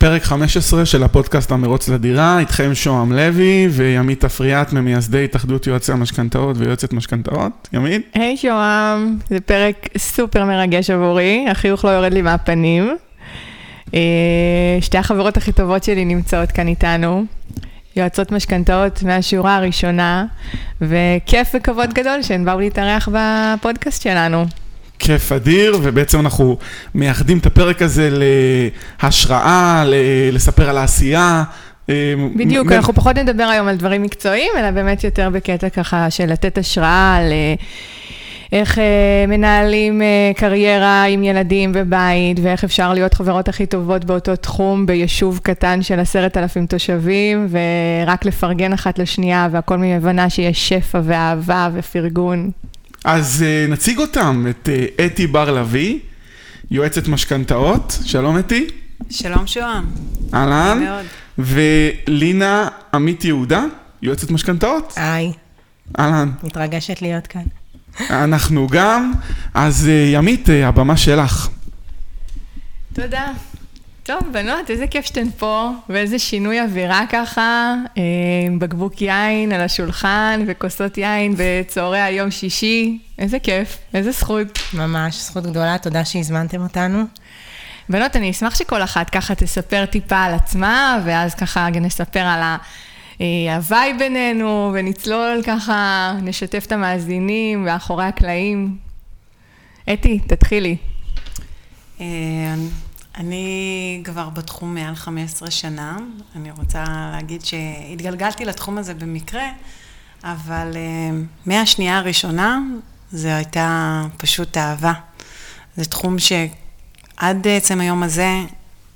פרק 15 של הפודקאסט המרוץ לדירה, איתכם שוהם לוי וימית אפריאט ממייסדי התאחדות יועצי המשכנתאות ויועצת משכנתאות. ימית? היי hey, שוהם, זה פרק סופר מרגש עבורי, החיוך לא יורד לי מהפנים. אה, שתי החברות הכי טובות שלי נמצאות כאן איתנו, יועצות משכנתאות מהשורה הראשונה, וכיף וכבוד גדול שהן באו להתארח בפודקאסט שלנו. כיף אדיר, ובעצם אנחנו מייחדים את הפרק הזה להשראה, לספר על העשייה. אה, בדיוק, מ... אנחנו פחות נדבר היום על דברים מקצועיים, אלא באמת יותר בקטע ככה של לתת השראה על אה, איך אה, מנהלים קריירה עם ילדים ובית, ואיך אפשר להיות חברות הכי טובות באותו תחום ביישוב קטן של עשרת אלפים תושבים, ורק לפרגן אחת לשנייה, והכל מהבנה שיש שפע ואהבה ופרגון. אז uh, נציג אותם, את uh, אתי בר לביא, יועצת משכנתאות, שלום אתי. שלום שוהם. אהלן. ולינה עמית יהודה, יועצת משכנתאות. היי. אהלן. מתרגשת להיות כאן. אנחנו גם, אז uh, ימית, uh, הבמה שלך. תודה. טוב, בנות, איזה כיף שאתן פה, ואיזה שינוי אווירה ככה, אה, עם בקבוק יין על השולחן וכוסות יין בצהרי היום שישי, איזה כיף, איזה זכות. ממש, זכות גדולה, תודה שהזמנתם אותנו. בנות, אני אשמח שכל אחת ככה תספר טיפה על עצמה, ואז ככה נספר על ההוואי בינינו, ונצלול ככה, נשתף את המאזינים מאחורי הקלעים. אתי, תתחילי. אה, אני כבר בתחום מעל 15 שנה. אני רוצה להגיד שהתגלגלתי לתחום הזה במקרה, אבל uh, מהשנייה הראשונה זו הייתה פשוט אהבה. זה תחום שעד עצם היום הזה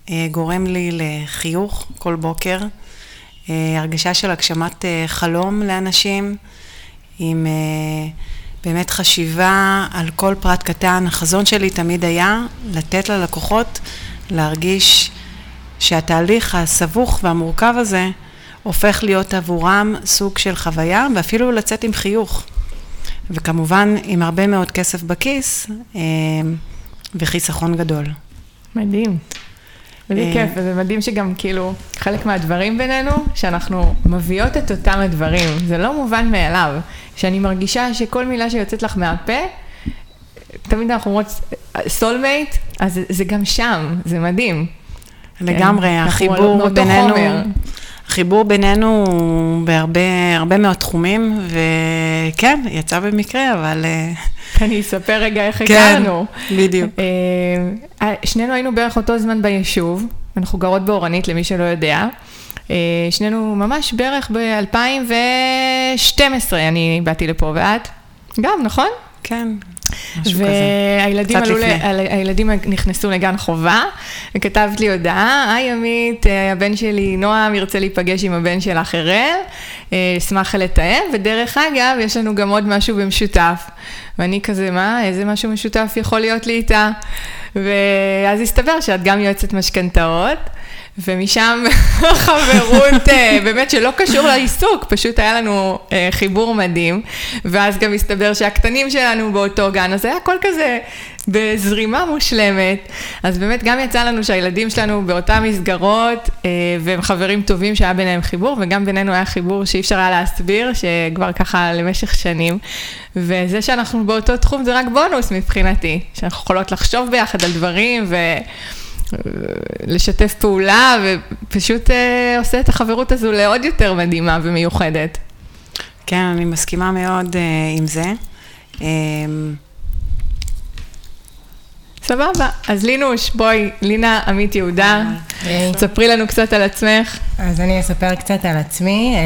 uh, גורם לי לחיוך כל בוקר, uh, הרגשה של הגשמת חלום לאנשים, עם באמת חשיבה על כל פרט קטן. החזון שלי תמיד היה לתת ללקוחות להרגיש שהתהליך הסבוך והמורכב הזה הופך להיות עבורם סוג של חוויה ואפילו לצאת עם חיוך. וכמובן עם הרבה מאוד כסף בכיס אה, וחיסכון גדול. מדהים. וזה אה, כיף, וזה מדהים שגם כאילו חלק מהדברים בינינו, שאנחנו מביאות את אותם הדברים, זה לא מובן מאליו. שאני מרגישה שכל מילה שיוצאת לך מהפה, תמיד אנחנו אומרות סולמייט, אז זה גם שם, זה מדהים. לגמרי, כן, החיבור בינינו, החיבור בינינו הוא בהרבה מאוד תחומים, וכן, יצא במקרה, אבל... אה, אני אספר רגע איך כן, הכרנו. כן, בדיוק. אה, אה, שנינו היינו בערך אותו זמן ביישוב, אנחנו גרות באורנית, למי שלא יודע. שנינו ממש בערך ב-2012 אני באתי לפה, ואת? גם, נכון? כן, והילדים עלו, הילדים נכנסו לגן חובה, וכתבת לי הודעה, היי עמית, אה, הבן שלי נועם ירצה להיפגש עם הבן שלך אראל, אה, אשמח לתאם, ודרך אגב, יש לנו גם עוד משהו במשותף. ואני כזה, מה, איזה משהו משותף יכול להיות לי איתה? ואז הסתבר שאת גם יועצת משכנתאות. ומשם חברות אה, באמת שלא קשור לעיסוק, פשוט היה לנו אה, חיבור מדהים, ואז גם הסתבר שהקטנים שלנו באותו גן, אז היה הכל כזה בזרימה מושלמת. אז באמת גם יצא לנו שהילדים שלנו באותן מסגרות, אה, והם חברים טובים שהיה ביניהם חיבור, וגם בינינו היה חיבור שאי אפשר היה להסביר, שכבר ככה למשך שנים. וזה שאנחנו באותו תחום זה רק בונוס מבחינתי, שאנחנו יכולות לחשוב ביחד על דברים, ו... לשתף פעולה, ופשוט אה, עושה את החברות הזו לעוד יותר מדהימה ומיוחדת. כן, אני מסכימה מאוד אה, עם זה. אה, סבבה, אז לינוש, בואי, לינה עמית יהודה, ספרי לנו קצת על עצמך. אז אני אספר קצת על עצמי,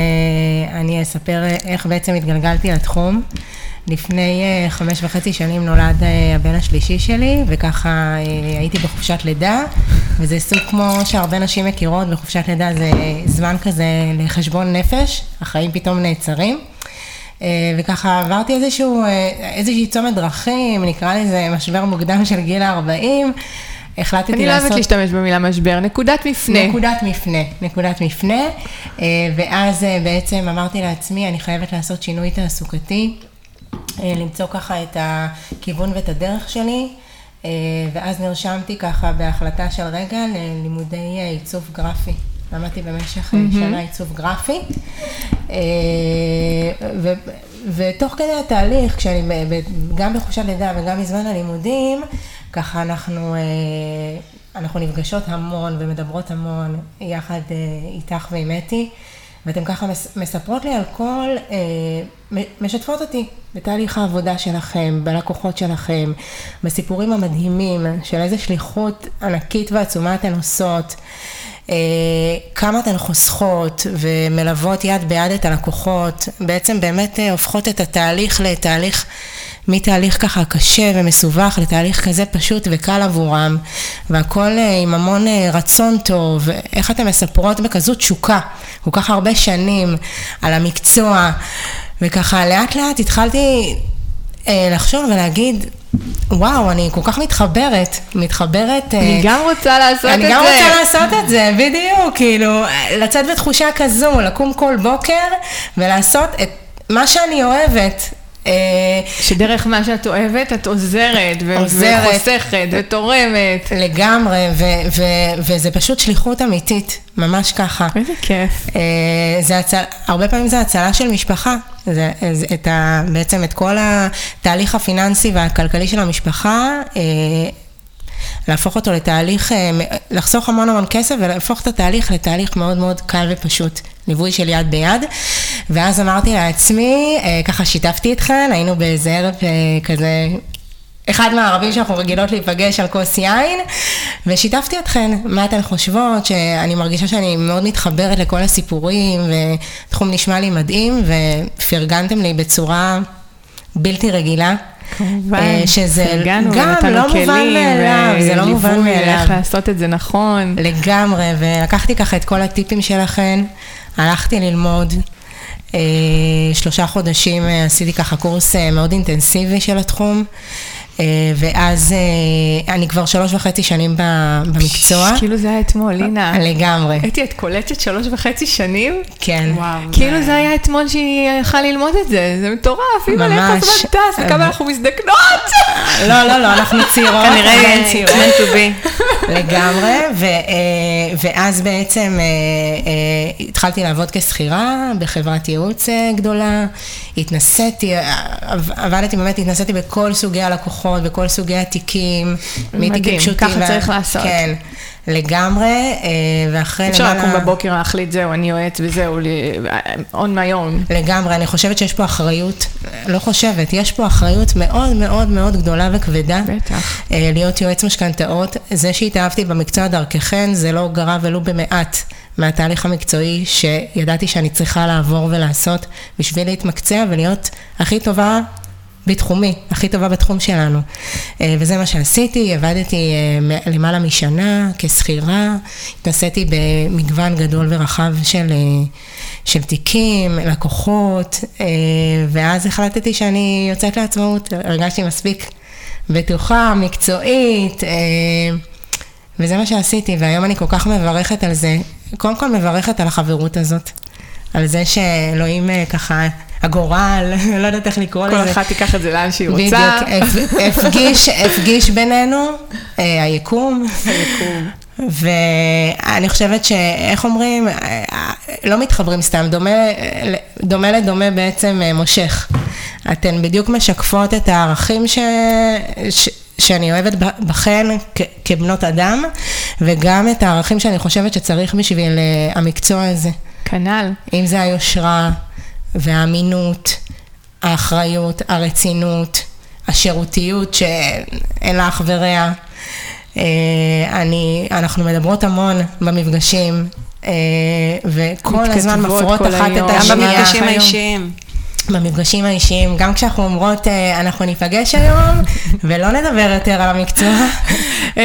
אני אספר איך בעצם התגלגלתי לתחום. לפני אה, חמש וחצי שנים נולד אה, הבן השלישי שלי, וככה אה, הייתי בחופשת לידה, וזה סוג כמו שהרבה נשים מכירות, בחופשת לידה זה זמן כזה לחשבון נפש, החיים פתאום נעצרים. וככה עברתי איזשהו, איזושהי צומת דרכים, נקרא לזה משבר מוקדם של גיל ה-40. החלטתי אני לעשות... אני לא אוהבת להשתמש במילה משבר, נקודת מפנה. נקודת מפנה, נקודת מפנה. ואז בעצם אמרתי לעצמי, אני חייבת לעשות שינוי תעסוקתי. אה, למצוא ככה את הכיוון ואת הדרך שלי. ואז נרשמתי ככה בהחלטה של רגע ללימודי עיצוב גרפי. למדתי במשך mm-hmm. שנה עיצוב גרפי. ו, ותוך כדי התהליך, כשאני גם בחופשת לידה וגם בזמן הלימודים, ככה אנחנו, אנחנו נפגשות המון ומדברות המון יחד איתך ועם אתי. ואתן ככה מספרות לי על כל, אה, משתפות אותי בתהליך העבודה שלכם, בלקוחות שלכם, בסיפורים המדהימים של איזה שליחות ענקית ועצומה אתן עושות, אה, כמה אתן חוסכות ומלוות יד ביד את הלקוחות, בעצם באמת אה, הופכות את התהליך לתהליך מתהליך ככה קשה ומסובך לתהליך כזה פשוט וקל עבורם, והכל אה, עם המון אה, רצון טוב, איך אתן מספרות בכזו תשוקה, כל כך הרבה שנים על המקצוע, וככה לאט לאט התחלתי אה, לחשוב ולהגיד, וואו, אני כל כך מתחברת, מתחברת... אני גם רוצה לעשות את זה. אני גם רוצה לעשות את זה, בדיוק, כאילו, לצאת בתחושה כזו, לקום כל בוקר ולעשות את מה שאני אוהבת, שדרך מה שאת אוהבת, את עוזרת, עוזרת וחוסכת, ותורמת. לגמרי, וזה פשוט שליחות אמיתית, ממש ככה. איזה כיף. אה, זה הצל, הרבה פעמים זה הצלה של משפחה. זה, זה, את ה, בעצם את כל התהליך הפיננסי והכלכלי של המשפחה. אה, להפוך אותו לתהליך, לחסוך המון המון כסף ולהפוך את התהליך לתהליך מאוד מאוד קל ופשוט. ליווי של יד ביד. ואז אמרתי לעצמי, אה, ככה שיתפתי אתכן, היינו באיזה ערב אה, כזה אחד מהערבים שאנחנו רגילות להיפגש על כוס יין, ושיתפתי אתכן, מה אתן חושבות, שאני מרגישה שאני מאוד מתחברת לכל הסיפורים, ותחום נשמע לי מדהים, ופרגנתם לי בצורה בלתי רגילה. כמובן, אה, שזה גם לא מובן מאליו, זה לא מובן מאליו. איך לעשות את זה נכון. לגמרי, ולקחתי ככה את כל הטיפים שלכן, הלכתי ללמוד. אה, שלושה חודשים אה, עשיתי ככה קורס מאוד אינטנסיבי של התחום. אה, ואז אה, אני כבר שלוש וחצי שנים במקצוע. כאילו זה היה אתמול, לינה. לגמרי. הייתי, את קולטת שלוש וחצי שנים? כן. וואו. כאילו זה היה אתמול שהיא הלכה ללמוד את זה, זה מטורף, אימא לך הזמן טס, וכמה אנחנו מזדקנות. לא, לא, לא, אנחנו צעירות. כנראה to be. לגמרי, אה, ואז בעצם התחלתי לעבוד כשכירה בחברת ייעוץ גדולה, התנסיתי, עבדתי באמת, התנסיתי בכל סוגי הלקוחות. לקוחות בכל סוגי התיקים, מתיקים פשוטים. מדהים, ככה צריך לעשות. כן. לגמרי, אה, ואחרי למעלה... אפשר לקום בבוקר להחליט, זהו, אני יועץ וזהו, on my own. לגמרי, אני חושבת שיש פה אחריות, לא חושבת, יש פה אחריות מאוד מאוד מאוד גדולה וכבדה. בטח. אה, להיות יועץ משכנתאות. זה שהתאהבתי במקצוע דרככן, זה לא גרע ולו במעט מהתהליך המקצועי שידעתי שאני צריכה לעבור ולעשות בשביל להתמקצע ולהיות הכי טובה בתחומי, הכי טובה בתחום שלנו. אה, וזה מה שעשיתי, עבדתי אה, למעלה משנה כשכירה, התנסיתי במגוון גדול ורחב של, אה, של תיקים, לקוחות, ואז החלטתי שאני יוצאת לעצמאות, הרגשתי מספיק בטוחה, מקצועית, וזה מה שעשיתי, והיום אני כל כך מברכת על זה. קודם כל מברכת על החברות הזאת, על זה שאלוהים ככה הגורל, לא יודעת איך לקרוא לזה. כל אחת תיקח את זה לאן שהיא רוצה. בדיוק, הפגיש, הפגיש בינינו, אה, היקום. היקום. ואני חושבת שאיך אומרים, אה, לא מתחברים סתם, דומה, דומה לדומה בעצם אה, מושך. אתן בדיוק משקפות את הערכים ש... ש... שאני אוהבת בכן כ- כבנות אדם, וגם את הערכים שאני חושבת שצריך בשביל המקצוע הזה. כנ"ל. אם זה היושרה, והאמינות, האחריות, הרצינות, השירותיות שאין לה אח ורע. אה, אני, אנחנו מדברות המון במפגשים, אה, וכל הזמן מפרות אחת את השנייה. גם במפגשים האישיים. במפגשים האישיים, גם כשאנחנו אומרות, אה, אנחנו ניפגש היום, ולא נדבר יותר על המקצוע.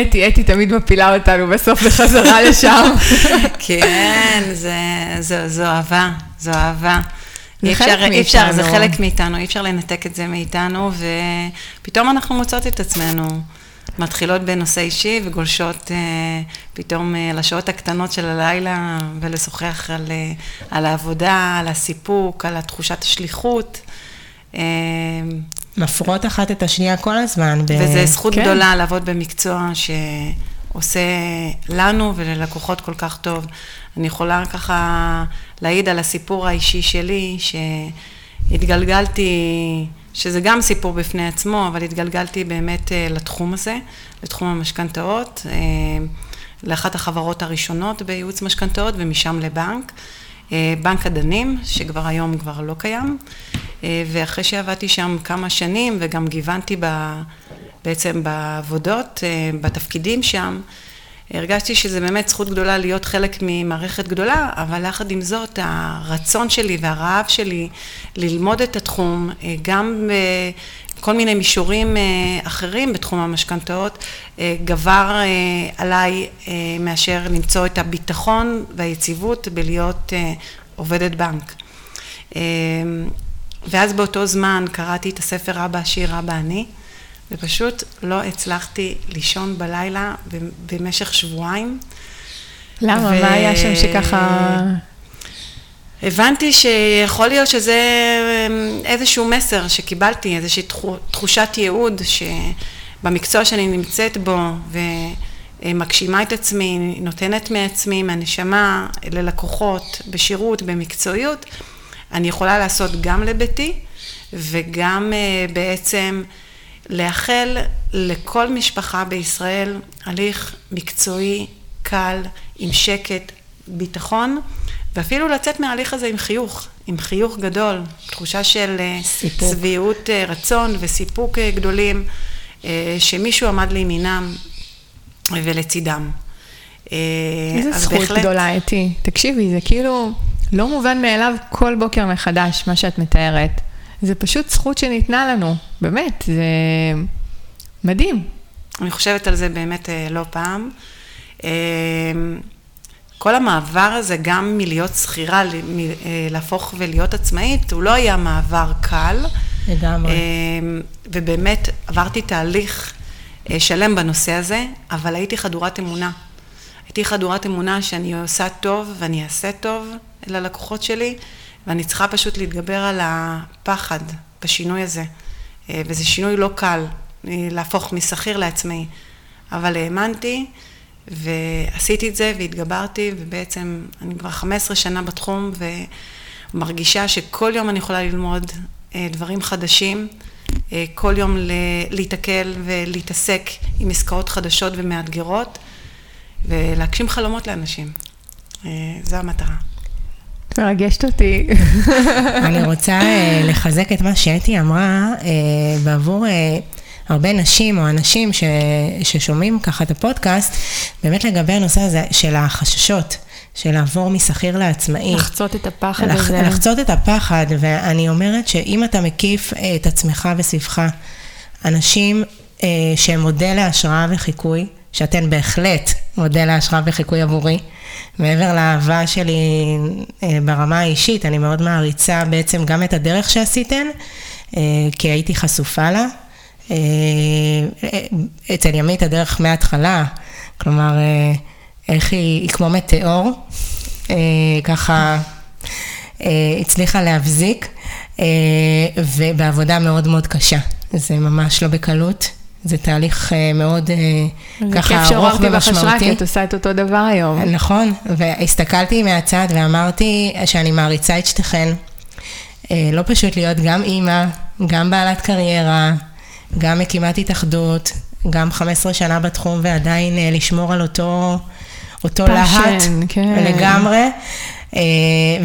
אתי, אתי תמיד מפילה אותנו בסוף בחזרה לשם. כן, זו אהבה, זו אהבה. אי אפשר, אי אפשר, זה חלק מאיתנו, אי אפשר לנתק את זה מאיתנו, ופתאום אנחנו מוצאות את עצמנו. מתחילות בנושא אישי וגולשות אה, פתאום אה, לשעות הקטנות של הלילה ולשוחח על, אה, על העבודה, על הסיפוק, על תחושת השליחות. מפרות אחת את השנייה כל הזמן. ב... וזו זכות כן. גדולה לעבוד במקצוע שעושה לנו וללקוחות כל כך טוב. אני יכולה ככה להעיד על הסיפור האישי שלי, שהתגלגלתי, שזה גם סיפור בפני עצמו, אבל התגלגלתי באמת אה, לתחום הזה, לתחום המשכנתאות, אה, לאחת החברות הראשונות בייעוץ משכנתאות ומשם לבנק. אה, בנק הדנים, שכבר היום כבר לא קיים, ואחרי שעבדתי שם כמה שנים וגם גיוונתי בעצם בעבודות, בתפקידים שם, הרגשתי שזה באמת זכות גדולה להיות חלק ממערכת גדולה, אבל יחד עם זאת, הרצון שלי והרעב שלי ללמוד את התחום, אה, גם בכל מיני מישורים אה, אחרים בתחום המשכנתאות, אה, גבר עליי מאשר למצוא את הביטחון והיציבות בלהיות עובדת בנק. ואז באותו זמן קראתי את הספר אבא עשיר, אבא אני. ופשוט לא הצלחתי לישון בלילה במשך שבועיים. למה? ו... מה היה שם שככה... הבנתי שיכול להיות שזה אמ, איזשהו מסר שקיבלתי, איזושהי תחושת ייעוד שבמקצוע שאני נמצאת בו ומגשימה את עצמי, נותנת מעצמי, מהנשמה, ללקוחות, בשירות, במקצועיות, אני יכולה לעשות גם לביתי וגם אה, בעצם לאחל לכל משפחה בישראל הליך מקצועי, קל, עם שקט, ביטחון, ואפילו לצאת מההליך הזה עם חיוך, עם חיוך גדול, תחושה של אה, סיפוק. שביעות אה, רצון וסיפוק אה, גדולים, שמישהו עמד לימינם ולצידם. איזה זכות בהחלט... גדולה, אתי. תקשיבי, זה כאילו לא מובן מאליו כל בוקר מחדש, מה שאת מתארת. זה פשוט זכות שניתנה לנו, באמת, זה מדהים. אני חושבת על זה באמת אה, לא פעם. אה, כל המעבר הזה, גם מלהיות שכירה, אה, להפוך ולהיות עצמאית, הוא לא היה מעבר קל. לגמרי. ובאמת עברתי תהליך שלם בנושא הזה, אבל הייתי חדורת אמונה. הייתי חדורת אמונה שאני עושה טוב ואני אעשה טוב ללקוחות שלי, ואני צריכה פשוט להתגבר על הפחד בשינוי הזה. אה, וזה שינוי לא קל, אה, להפוך משכיר לעצמאי. אבל האמנתי, ועשיתי את זה, והתגברתי, ובעצם אני כבר 15 שנה בתחום, ומרגישה שכל יום אני יכולה ללמוד אה, דברים חדשים, כל יום להיתקל ולהתעסק עם עסקאות חדשות ומאתגרות, ולהגשים חלומות לאנשים. זו המטרה. מרגשת אותי. אני רוצה אה, לחזק את מה שאתי אמרה אה, בעבור אה, הרבה נשים או אנשים ש, ששומעים ככה את הפודקאסט, באמת לגבי הנושא הזה של החששות. של לעבור משכיר לעצמאי. לחצות את הפחד לח, הזה. לחצות את הפחד, ואני אומרת שאם אתה מקיף את עצמך וסביבך, אנשים אה, שהם מודל להשראה וחיקוי, שאתן בהחלט מודל להשראה וחיקוי עבורי, מעבר לאהבה שלי אה, ברמה האישית, אני מאוד מעריצה בעצם גם את הדרך שעשיתן, אה, כי הייתי חשופה לה. אה, אצל ימית הדרך מההתחלה, כלומר, איך היא, היא כמו מטאור, ככה הצליחה להבזיק, ובעבודה מאוד מאוד קשה. זה ממש לא בקלות. זה תהליך אה, מאוד אה, ככה ארוך ומשמעותי. כי את עושה את אותו דבר היום. נכון, והסתכלתי מהצד ואמרתי שאני מעריצה את שתיכן. אה, לא פשוט להיות גם אימא, גם בעלת קריירה, גם מקימת התאחדות, גם 15 שנה בתחום ועדיין לשמור על אותו, אותו פשן, להט כן. לגמרי.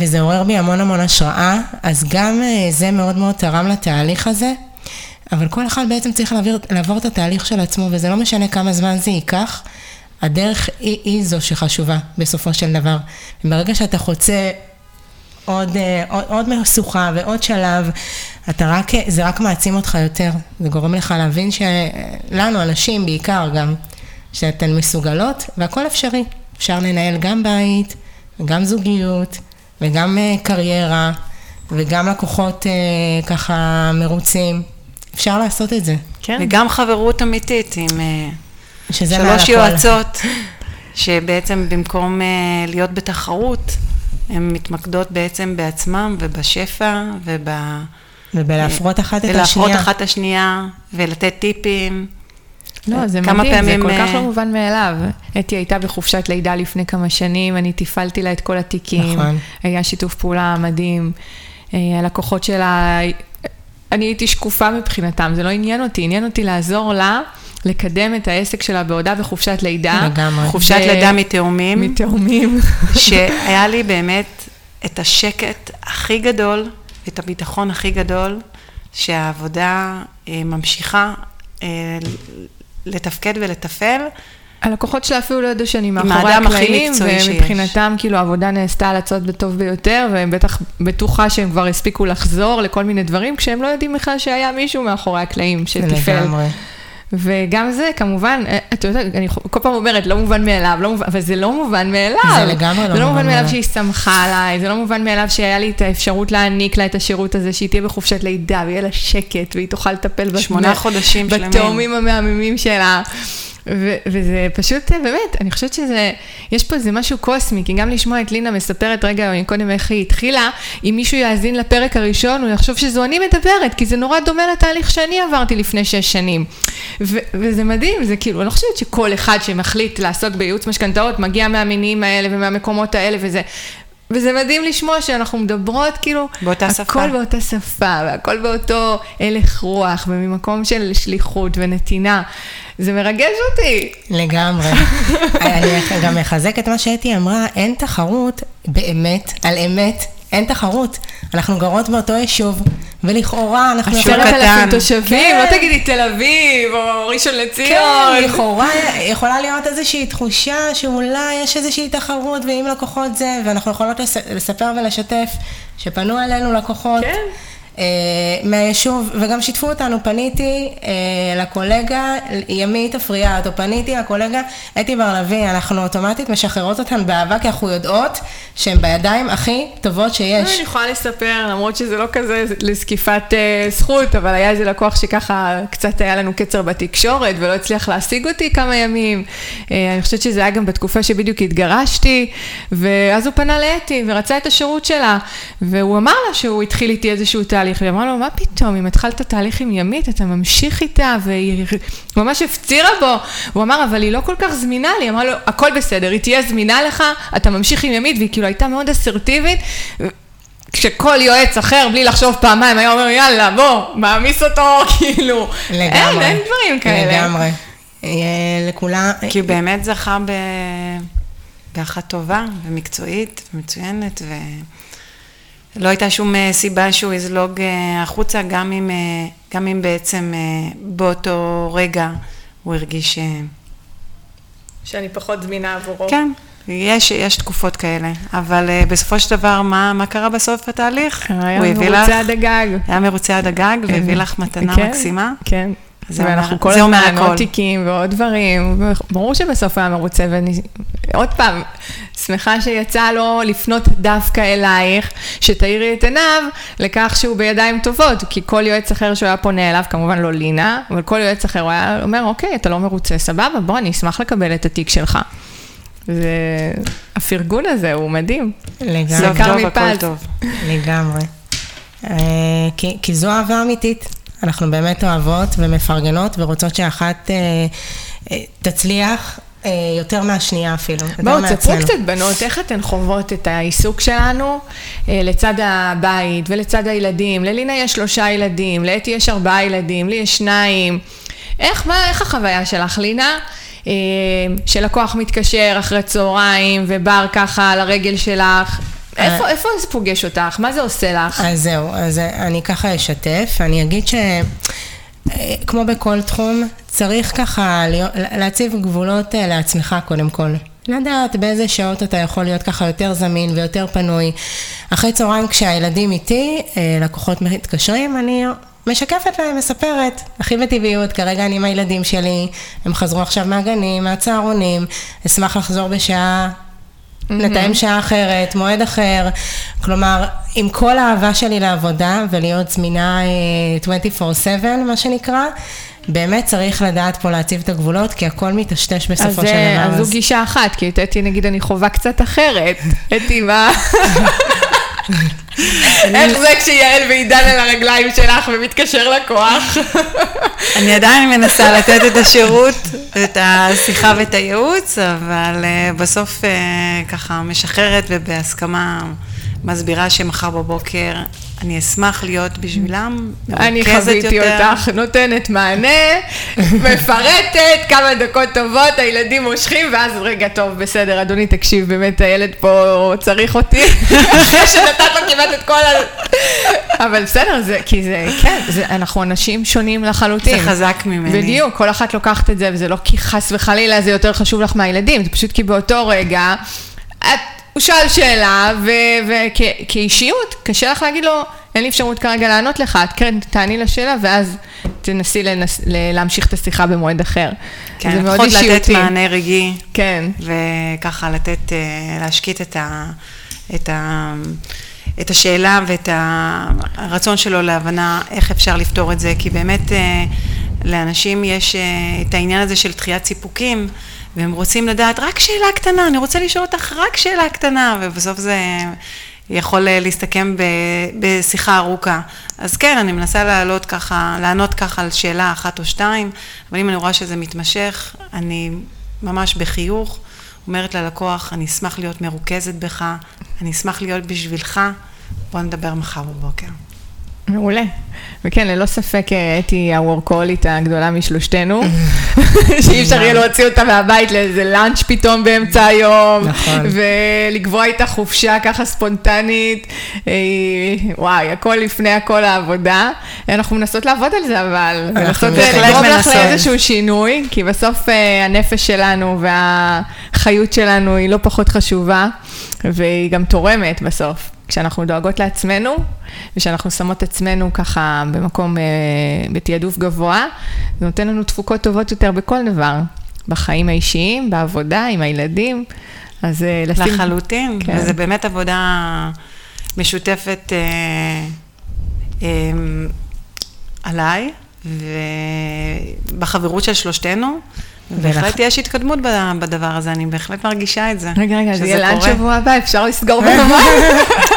וזה עורר בי המון המון השראה, אז גם זה מאוד מאוד תרם לתהליך הזה. אבל כל אחד בעצם צריך לעבור, לעבור את התהליך של עצמו, וזה לא משנה כמה זמן זה ייקח, הדרך היא, היא זו שחשובה בסופו של דבר. וברגע שאתה חוצה עוד, אה, עוד, עוד משוכה ועוד שלב, אתה רק, זה רק מעצים אותך יותר. זה גורם לך להבין שלנו, הנשים בעיקר גם, שאתן מסוגלות, והכל אפשרי. אפשר לנהל גם בית, וגם זוגיות, וגם אה, קריירה, וגם לקוחות אה, ככה מרוצים. אפשר לעשות את זה. כן. וגם חברות אמיתית עם אה, שלוש יועצות, שבעצם במקום אה, להיות בתחרות, הן מתמקדות בעצם בעצמם ובשפע ובלהפרות אחת את השנייה. ולהפרות אחת את השנייה, ולתת טיפים. לא, זה מדהים, פעמים... זה כל כך לא מובן מאליו. אתי הייתה בחופשת לידה לפני כמה שנים, אני תפעלתי לה את כל התיקים. נכון. היה שיתוף פעולה מדהים. הלקוחות שלה, אני הייתי שקופה מבחינתם, זה לא עניין אותי, עניין אותי לעזור לה. לקדם את העסק שלה בעודה בחופשת לידה. לגמרי. חופשת ו... לידה מתאומים. מתאומים. שהיה לי באמת את השקט הכי גדול, את הביטחון הכי גדול, שהעבודה אה, ממשיכה אה, לתפקד ולתפעל. הלקוחות שלה אפילו לא ידעו שאני מאחורי הקלעים, ומבחינתם כאילו העבודה נעשתה על הצד בטוב ביותר, והם בטח בטוחה שהם כבר הספיקו לחזור לכל מיני דברים, כשהם לא יודעים בכלל שהיה מישהו מאחורי הקלעים. לגמרי. וגם זה, כמובן, אה, את יודעת, אני כל פעם אומרת, לא מובן מאליו, לא מובן, אבל זה לא מובן מאליו. זה לגמרי לא, זה לא מובן מאליו שהיא שמחה עליי, זה לא מובן מאליו שהיה לי את האפשרות להעניק לה את השירות הזה, שהיא תהיה בחופשת לידה, ויהיה לה שקט, והיא תוכל לטפל שמונה חודשים שלמים. בתאומים המהממים שלה. ו- וזה פשוט, באמת, אני חושבת שזה, יש פה איזה משהו קוסמי, כי גם לשמוע את לינה מספרת רגע קודם איך היא התחילה, אם מישהו יאזין לפרק הראשון, הוא יחשוב שזו אני מדברת, כי זה נורא דומה לתהליך שאני עברתי לפני שש שנים. ו- וזה מדהים, זה כאילו, אני לא חושבת שכל אחד שמחליט לעסוק בייעוץ משכנתאות, מגיע מהמינים האלה ומהמקומות האלה וזה. וזה מדהים לשמוע שאנחנו מדברות כאילו, באותה הכל שפה. הכל באותה שפה, והכל באותו הלך רוח, וממקום של שליחות ונתינה. זה מרגש אותי. לגמרי. אני גם מחזק את מה שאתי אמרה, אין תחרות באמת על אמת אין תחרות. אנחנו גרות באותו יישוב, ולכאורה אנחנו... עשרת אלפים תושבים, כן. לא תגידי תל אביב או ראשון לציון. כן, לכאורה יכולה להיות איזושהי תחושה שאולי יש איזושהי תחרות, ואם לקוחות זה, ואנחנו יכולות לספר ולשתף שפנו אלינו לקוחות. כן. אה, מהיישוב, וגם שיתפו אותנו, פניתי אה, לקולגה ימית אפריאט, או פניתי לקולגה אתי בר לביא, אנחנו אוטומטית משחררות אותן באהבה, כי אנחנו יודעות שהן בידיים הכי טובות שיש. אני יכולה לספר, למרות שזה לא כזה לזקיפת uh, זכות, אבל היה איזה לקוח שככה קצת היה לנו קצר בתקשורת, ולא הצליח להשיג אותי כמה ימים. Uh, אני חושבת שזה היה גם בתקופה שבדיוק התגרשתי, ואז הוא פנה לאתי ורצה את השירות שלה, והוא אמר לה שהוא התחיל איתי איזשהו תהליך. תהליך, והיא אמרה לו, מה פתאום, אם התחלת תהליך עם ימית, אתה ממשיך איתה, והיא ממש הפצירה בו. הוא אמר, אבל היא לא כל כך זמינה לי, אמרה לו, הכל בסדר, היא תהיה זמינה לך, אתה ממשיך עם ימית, והיא כאילו הייתה מאוד אסרטיבית. כשכל יועץ אחר, בלי לחשוב פעמיים, היה אומר, יאללה, בוא, מעמיס אותו, כאילו, לגמרי, אין, אין דברים כאלה. לגמרי. לכולה... כי הוא באמת זכה באחת טובה ומקצועית ומצוינת, ו... לא הייתה שום אה, סיבה שהוא יזלוג אה, החוצה, גם אם, אה, גם אם בעצם באותו רגע הוא הרגיש... שאני פחות זמינה עבורו. כן, יש, יש תקופות כאלה, אבל בסופו של דבר, מה, מה קרה בסוף בתהליך? היה מרוצה עד הגג. היה מרוצה עד הגג, והביא לך מתנה כן, מקסימה. כן. זה ואנחנו אומר, כל הזמן עוד תיקים ועוד דברים, ברור שבסוף היה מרוצה, ואני עוד פעם, שמחה שיצא לו לפנות דווקא אלייך, שתאירי את עיניו לכך שהוא בידיים טובות, כי כל יועץ אחר שהוא היה פונה אליו, כמובן לא לינה, אבל כל יועץ אחר הוא היה אומר, אוקיי, אתה לא מרוצה, סבבה, בוא, אני אשמח לקבל את התיק שלך. והפרגון הזה הוא מדהים. לגמרי. זה טוב, הכל טוב. לגמרי. אה, כי זו אהבה אמיתית. אנחנו באמת אוהבות ומפרגנות ורוצות שאחת אה, אה, תצליח אה, יותר מהשנייה אפילו, בואו, תספרו קצת בנות, איך אתן חוות את העיסוק שלנו אה, לצד הבית ולצד הילדים? ללינה יש שלושה ילדים, לאתי יש ארבעה ילדים, לי יש שניים. איך, מה, איך החוויה שלך, לינה? שלקוח מתקשר אחרי צהריים ובר ככה על הרגל שלך, איפה, אה, איפה זה פוגש אותך? מה זה עושה לך? אז זהו, אז אני ככה אשתף. אני אגיד ש... אה, כמו בכל תחום, צריך ככה להציב גבולות אה, לעצמך קודם כל. לדעת באיזה שעות אתה יכול להיות ככה יותר זמין ויותר פנוי. אחרי צהריים כשהילדים איתי, לקוחות מתקשרים, אני משקפת להם, מספרת, הכי בטבעיות, כרגע אני עם הילדים שלי, הם חזרו עכשיו מהגנים, מהצהרונים, אשמח לחזור בשעה לתאם שעה אחרת, מועד אחר, כלומר, עם כל האהבה שלי לעבודה ולהיות זמינה 24/7, אה, מה שנקרא, באמת צריך לדעת פה להציב את הגבולות, כי הכל מיטשטש בסופו של אה, דבר. אז זו גישה אחת, כי את אתי נגיד אני חווה קצת אחרת. אתי, מה? איך זה כשיעל ועידן על הרגליים שלך ומתקשר לכוח? אני עדיין מנסה לתת את השירות, את השיחה ואת הייעוץ, אבל אה, בסוף אה, ככה משחררת ובהסכמה מסבירה שמחר בבוקר אני אשמח להיות בשבילם, אני חוויתי אותך, נותנת מענה, מפרטת, כמה דקות טובות, הילדים מושכים, ואז רגע, טוב, בסדר, אדוני, תקשיב, באמת הילד פה צריך אותי, אחרי שנתת לו כמעט את כל ה... אבל בסדר, זה, כי זה, כן, זה, אנחנו אנשים שונים לחלוטין. זה חזק ממני. בדיוק, כל אחת לוקחת את זה, וזה לא כי חס וחלילה זה יותר חשוב לך מהילדים, זה פשוט כי באותו רגע, את... הוא שאל שאלה, וכאישיות, קשה לך להגיד לו, אין לי אפשרות כרגע לענות לך, את כן תעני לשאלה, ואז תנסי לנס, להמשיך את השיחה במועד אחר. כן, זה מאוד אישיותי. לתת מענה רגעי. כן. וככה לתת, אה, להשקיט את, ה, את, ה, את השאלה ואת הרצון שלו להבנה איך אפשר לפתור את זה, כי באמת אה, לאנשים יש אה, את העניין הזה של דחיית סיפוקים. והם רוצים לדעת רק שאלה קטנה, אני רוצה לשאול אותך רק שאלה קטנה, ובסוף זה יכול אה, להסתכם ב, בשיחה ארוכה. אז כן, אני מנסה לעלות ככה, לענות ככה על שאלה אחת או שתיים, אבל אם אני רואה שזה מתמשך, אני ממש בחיוך אומרת ללקוח, אני אשמח להיות מרוכזת בך, אני אשמח להיות בשבילך, בוא נדבר מחר בבוקר. מעולה. וכן, ללא ספק אה, אתי הוורקולית הגדולה משלושתנו, שאי אפשר יהיה להוציא אותה מהבית לאיזה לאנץ' פתאום באמצע היום, נכון. ולקבוע איתה חופשה ככה ספונטנית, אה, וואי, הכל לפני הכל העבודה. אנחנו מנסות לעבוד על זה, אבל מנסות אה, לגרום לך לאיזשהו שינוי, כי בסוף הנפש שלנו והחיות שלנו היא לא פחות חשובה, והיא גם תורמת בסוף. כשאנחנו דואגות לעצמנו, ושאנחנו שמות עצמנו ככה במקום, אה, בתעדוף גבוה, זה נותן לנו תפוקות טובות יותר בכל דבר, בחיים האישיים, בעבודה, עם הילדים, אז אה, לשים... לחלוטין, כן. וזה באמת עבודה משותפת אה, אה, עליי, ובחברות של שלושתנו. בהחלט יש התקדמות בדבר הזה, אני בהחלט מרגישה את זה. רגע, רגע, זה יהיה לאן שבוע הבא, אפשר לסגור בבית.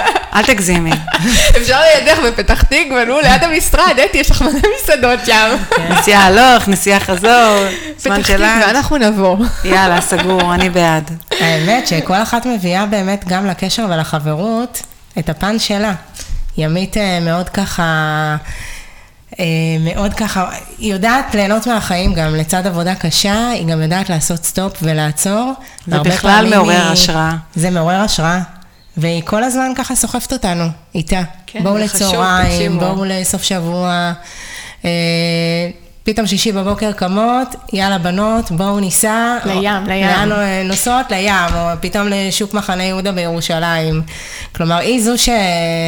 אל תגזימי. אפשר לידך בפתח תקווה, נו, ליד המשרד, אתי, יש לך מלא מסעדות שם. כן. נסיעה הלוך, נסיעה חזור, זמן של פתח תקווה, אנחנו נבוא. יאללה, סגור, אני בעד. האמת שכל אחת מביאה באמת גם לקשר ולחברות את הפן שלה. ימית אה, מאוד ככה... אה, מאוד ככה, היא יודעת ליהנות מהחיים גם לצד עבודה קשה, היא גם יודעת לעשות סטופ ולעצור. זה בכלל מעורר היא... השראה. זה מעורר השראה. והיא כל הזמן ככה סוחפת אותנו, איתה. כן, בואו לצהריים, בואו לסוף שבוע. אה, פתאום שישי בבוקר קמות, יאללה בנות, בואו ניסע. לים, לים. לאן נוסעות? לים, או פתאום לשוק מחנה יהודה בירושלים. כלומר, היא זו ש...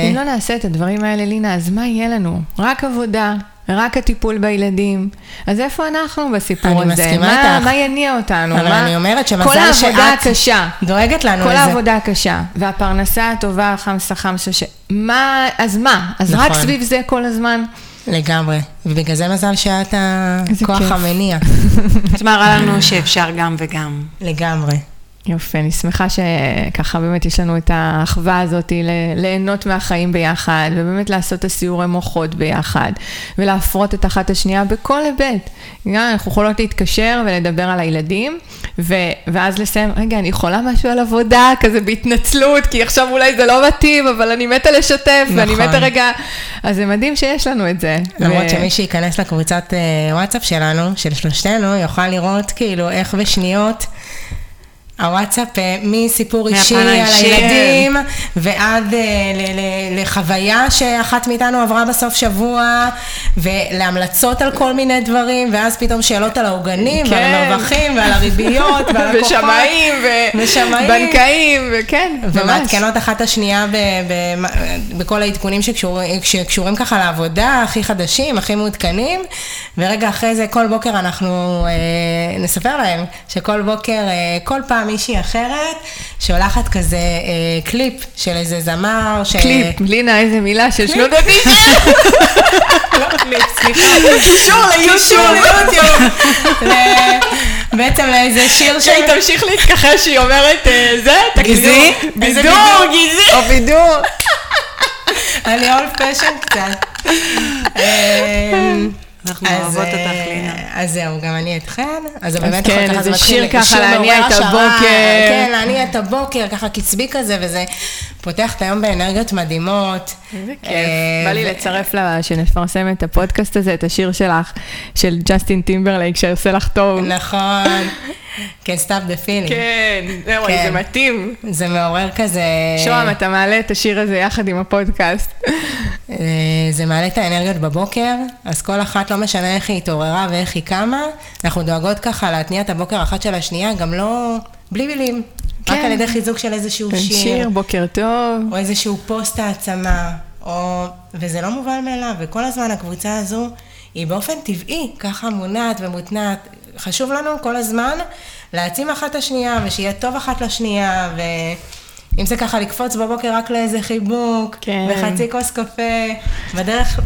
אם לא נעשה את הדברים האלה, לינה, אז מה יהיה לנו? רק עבודה, רק הטיפול בילדים. אז איפה אנחנו בסיפור אני הזה? אני מסכימה מה, איתך. מה יניע אותנו? אבל מה... אני אומרת שמזל שאת... הקשה. דואגת לנו כל לזה. כל העבודה הקשה. והפרנסה הטובה, חמסה חמסה, ש... מה, אז מה? אז נכון. רק סביב זה כל הזמן? לגמרי, ובגלל זה מזל שאת הכוח המניע. את מראה לנו שאפשר גם וגם. לגמרי. יופי, אני שמחה שככה באמת יש לנו את האחווה הזאת, ליהנות מהחיים ביחד, ובאמת לעשות את הסיורי מוחות ביחד, ולהפרות את אחת השנייה בכל היבט. אנחנו יכולות להתקשר ולדבר על הילדים, ו- ואז לסיים, רגע, אני יכולה משהו על עבודה, כזה בהתנצלות, כי עכשיו אולי זה לא מתאים, אבל אני מתה לשתף, נכון. ואני מתה רגע... אז זה מדהים שיש לנו את זה. למרות ו... שמי שייכנס לקבוצת אה, וואטסאפ שלנו, של שלושתנו, יוכל לראות כאילו איך בשניות... הוואטסאפ אה, מסיפור אישי על הילדים ועד אה, לחוויה שאחת מאיתנו עברה בסוף שבוע ולהמלצות על כל מיני דברים ואז פתאום שאלות על העוגנים ועל כן. המרווחים ועל הריביות ועל הכוחות. ושמאים ובנקאים וכן, ממש. ומעדכנות אחת השנייה בכל העדכונים שקשורים ככה לעבודה, הכי חדשים, הכי מעודכנים ורגע אחרי זה כל בוקר אנחנו אה, נספר להם שכל בוקר, כל פעם מישהי אחרת, שולחת כזה אה, קליפ של איזה זמר. ש... קליפ, לינה, איזה מילה של שנות ה-90. לא קליפ, סליחה. קישור ליוטיוב. בעצם לאיזה שיר ש... שהיא תמשיך להתכחש, שהיא אומרת, אה, זה, תקשיבו. בידור, גזעי. או בידור. אני old fashioned קצת. אנחנו אוהבות אותך, אה, לינה. אז זהו, גם אני אתכן. אז באמת אחר כך זה מתחיל שיר ככה להניע את הבוקר. כן, להניע את הבוקר, ככה קצבי כזה, וזה פותח את היום באנרגיות מדהימות. איזה כיף. אה, בא לי לצרף לה, שנפרסם את הפודקאסט הזה, את השיר שלך, של ג'סטין טימברלייק, שעושה לך טוב. נכון. כן, stop the feeling. כן, זהו, כן. זה מתאים. זה מעורר כזה... שוהם, אתה מעלה את השיר הזה יחד עם הפודקאסט. אה, זה מעלה את האנרגיות בבוקר, אז כל אחת, לא משנה איך היא התעוררה ואיך היא קמה, אנחנו דואגות ככה להתניע את הבוקר אחת של השנייה, גם לא... בלי מילים. כן. רק על ידי חיזוק של איזשהו כן, שיר. שיר, בוקר טוב. או איזשהו פוסט העצמה, או... וזה לא מובן מאליו, וכל הזמן הקבוצה הזו היא באופן טבעי, ככה מונעת ומותנעת. חשוב לנו כל הזמן להעצים אחת את השנייה, ושיהיה טוב אחת לשנייה, ואם זה ככה לקפוץ בבוקר רק לאיזה חיבוק, כן. וחצי כוס קפה, בדרך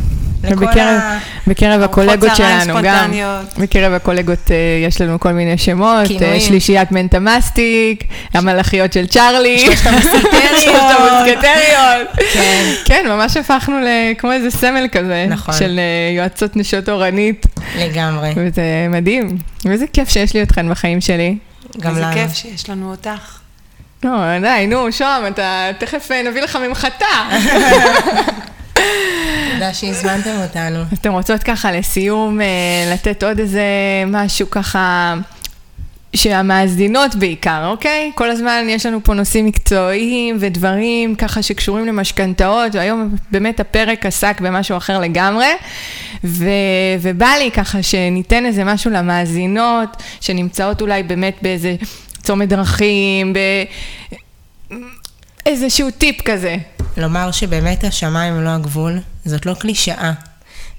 ובקרב, בקרב הקולגות שלנו גם, בקרב הקולגות אה, יש לנו כל מיני שמות, אה, שלישיית מנטה מסטיק, המלאכיות של צ'ארלי, שלושת המוסקטריות, כן. כן, ממש הפכנו כמו איזה סמל כזה, נכון. של אה, יועצות נשות אורנית. לגמרי. וזה מדהים, ואיזה כיף שיש לי אתכן בחיים שלי. גם לנו. איזה כיף שיש לנו אותך. לא, די, נו, שוהם, אתה תכף נביא לך ממחטה. תודה שהזמנתם אותנו. אתם רוצות ככה לסיום אה, לתת עוד איזה משהו ככה... שהמאזינות בעיקר, אוקיי? כל הזמן יש לנו פה נושאים מקצועיים ודברים ככה שקשורים למשכנתאות, והיום באמת הפרק עסק במשהו אחר לגמרי, ו, ובא לי ככה שניתן איזה משהו למאזינות, שנמצאות אולי באמת באיזה צומת דרכים, באיזשהו טיפ כזה. לומר שבאמת השמיים הם לא הגבול, זאת לא קלישאה.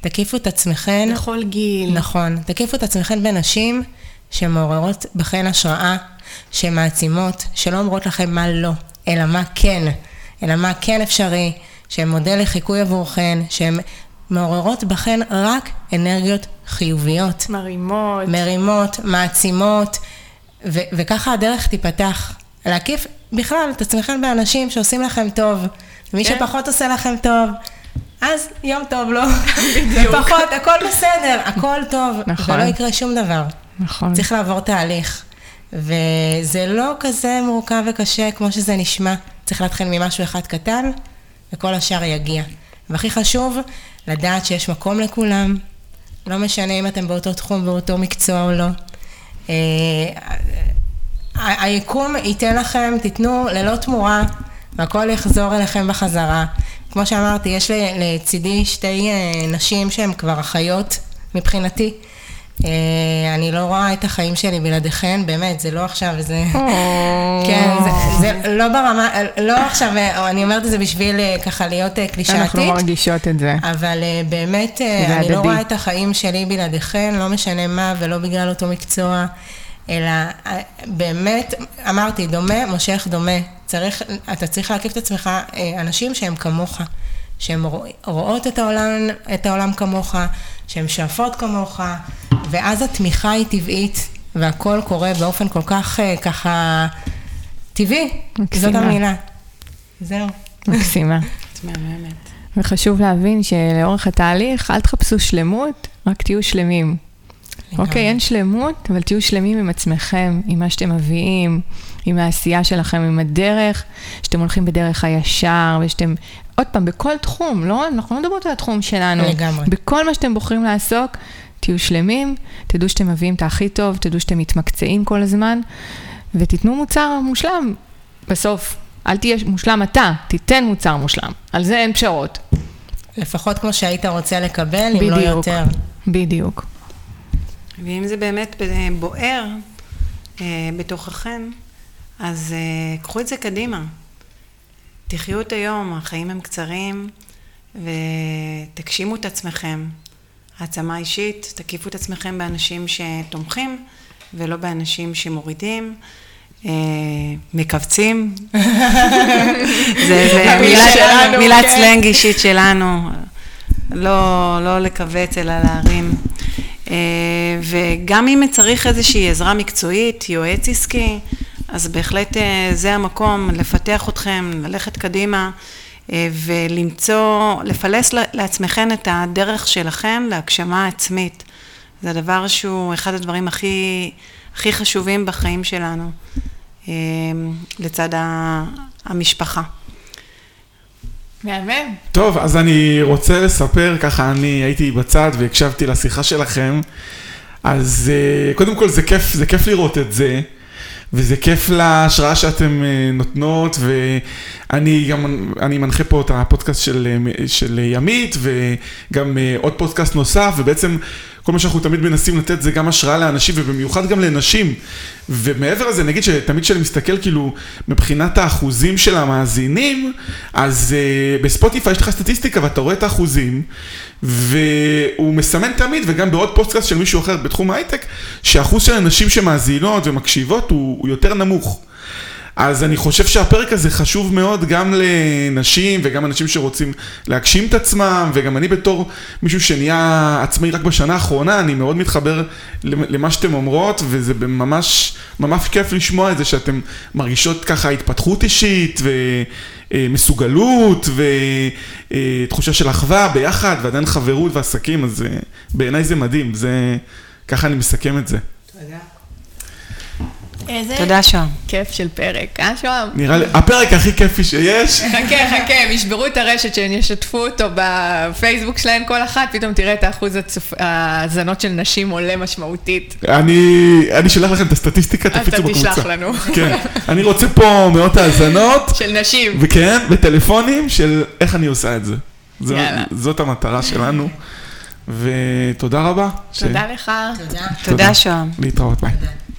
תקיפו את עצמכן... לכל גיל. נכון. תקיפו את עצמכן בנשים שמעוררות בכן השראה, שמעצימות, שלא אומרות לכם מה לא, אלא מה כן. אלא מה כן אפשרי, שהן מודל לחיקוי עבורכן, שהן מעוררות בכן רק אנרגיות חיוביות. מרימות. מרימות, מעצימות, ו- וככה הדרך תיפתח. להקיף בכלל את עצמכם באנשים שעושים לכם טוב. מי כן. שפחות עושה לכם טוב, אז יום טוב לו. בדיוק. ופחות, הכל בסדר, הכל טוב. נכון. ולא יקרה שום דבר. נכון. צריך לעבור תהליך. וזה לא כזה מורכב וקשה כמו שזה נשמע. צריך להתחיל ממשהו אחד קטן, וכל השאר יגיע. והכי חשוב, לדעת שיש מקום לכולם. לא משנה אם אתם באותו תחום, באותו מקצוע או לא. אה, היקום ייתן לכם, תיתנו ללא תמורה והכל יחזור אליכם בחזרה. כמו שאמרתי, יש לצידי שתי אה, נשים שהן כבר אחיות מבחינתי. אה, אני לא רואה את החיים שלי בלעדיכן, באמת, זה לא עכשיו, זה... כן, זה, זה לא ברמה, לא עכשיו, אה, אני אומרת את זה בשביל ככה להיות קלישאתית. אנחנו מרגישות את זה. אבל באמת, אני לא רואה את החיים שלי בלעדיכן, לא משנה מה, ולא בגלל אותו מקצוע. אלא באמת, אמרתי, דומה מושך דומה. צריך, אתה צריך להקיף את עצמך אה, אנשים שהם כמוך, שהן רואות את העולם, את העולם כמוך, שהן שואפות כמוך, ואז התמיכה היא טבעית, והכל קורה באופן כל כך אה, ככה טבעי. מקסימה. זאת המילה. זהו. מקסימה. את מהממת. וחשוב להבין שלאורך התהליך, אל תחפשו שלמות, רק תהיו שלמים. אוקיי, אין שלמות, אבל תהיו שלמים עם עצמכם, עם מה שאתם מביאים, עם העשייה שלכם, עם הדרך, שאתם הולכים בדרך הישר, ושאתם, עוד פעם, בכל תחום, לא, אנחנו לא מדברות על התחום שלנו. לגמרי. בכל מה שאתם בוחרים לעסוק, תהיו שלמים, תדעו שאתם מביאים את הכי טוב, תדעו שאתם מתמקצעים כל הזמן, ותיתנו מוצר מושלם. בסוף, אל תהיה מושלם אתה, תיתן מוצר מושלם. על זה אין פשרות. לפחות כמו שהיית רוצה לקבל, אם לא יותר. בדיוק. ואם זה באמת בוער אה, בתוככם, אז אה, קחו את זה קדימה. תחיו את היום, החיים הם קצרים, ותגשימו את עצמכם. העצמה אישית, תקיפו את עצמכם באנשים שתומכים, ולא באנשים שמורידים. אה, מכווצים. זה, מילת כן. סלנג אישית שלנו. לא, לא לכווץ, אלא להרים. אה, וגם אם צריך איזושהי עזרה מקצועית, יועץ עסקי, אז בהחלט אה, זה המקום לפתח אתכם, ללכת קדימה. ולמצוא, לפלס לעצמכם את הדרך שלכם להגשמה עצמית. זה הדבר שהוא אחד הדברים הכי, הכי חשובים בחיים שלנו, לצד המשפחה. מהמם. טוב, אז אני רוצה לספר, ככה אני הייתי בצד והקשבתי לשיחה שלכם, אז אה, קודם כל זה כיף, זה כיף לראות את זה. וזה כיף להשראה שאתם אה, נותנות, ואני גם, אני מנחה פה את הפודקאסט של, אה, של ימית, וגם עוד פודקאסט נוסף, ובעצם כל מה שאנחנו תמיד מנסים לתת זה גם השראה לאנשים, ובמיוחד גם לנשים. ומעבר לזה, נגיד שתמיד כשאני מסתכל כאילו מבחינת האחוזים של המאזינים, אז uh, בספוטיפיי יש לך סטטיסטיקה ואתה רואה את האחוזים, והוא מסמן תמיד, וגם בעוד פודקאסט של מישהו אחר בתחום ההייטק, שהאחוז של הנשים שמאזינות ומקשיבות הוא, הוא יותר נמוך. אז אני חושב שהפרק הזה חשוב מאוד גם לנשים וגם אנשים שרוצים להגשים את עצמם, וגם אני בתור מישהו שנהיה עצמאי רק בשנה האחרונה, אני מאוד מתחבר למה שאתם אומרות, וזה ממש, ממש כיף לשמוע את זה שאתם מרגישות ככה התפתחות אישית ומסוגלות ותחושה של אחווה ביחד, ועדיין חברות ועסקים, אז אה, בעיניי זה מדהים, זה, ככה אני מסכם את זה. תודה. איזה... תודה, שוהם. כיף של פרק, אה, שוהם? נראה לי, הפרק הכי כיפי שיש. חכה, חכה, הם ישברו את הרשת, שהם ישתפו אותו בפייסבוק שלהם כל אחת, פתאום תראה את האחוז ההאזנות של נשים עולה משמעותית. אני שולח לכם את הסטטיסטיקה, תפיצו בקבוצה. אתה תשלח לנו. כן, אני רוצה פה מאות האזנות. של נשים. וכן, בטלפונים של איך אני עושה את זה. זאת המטרה שלנו. ותודה רבה. תודה לך. תודה, שוהם. להתראות, ביי.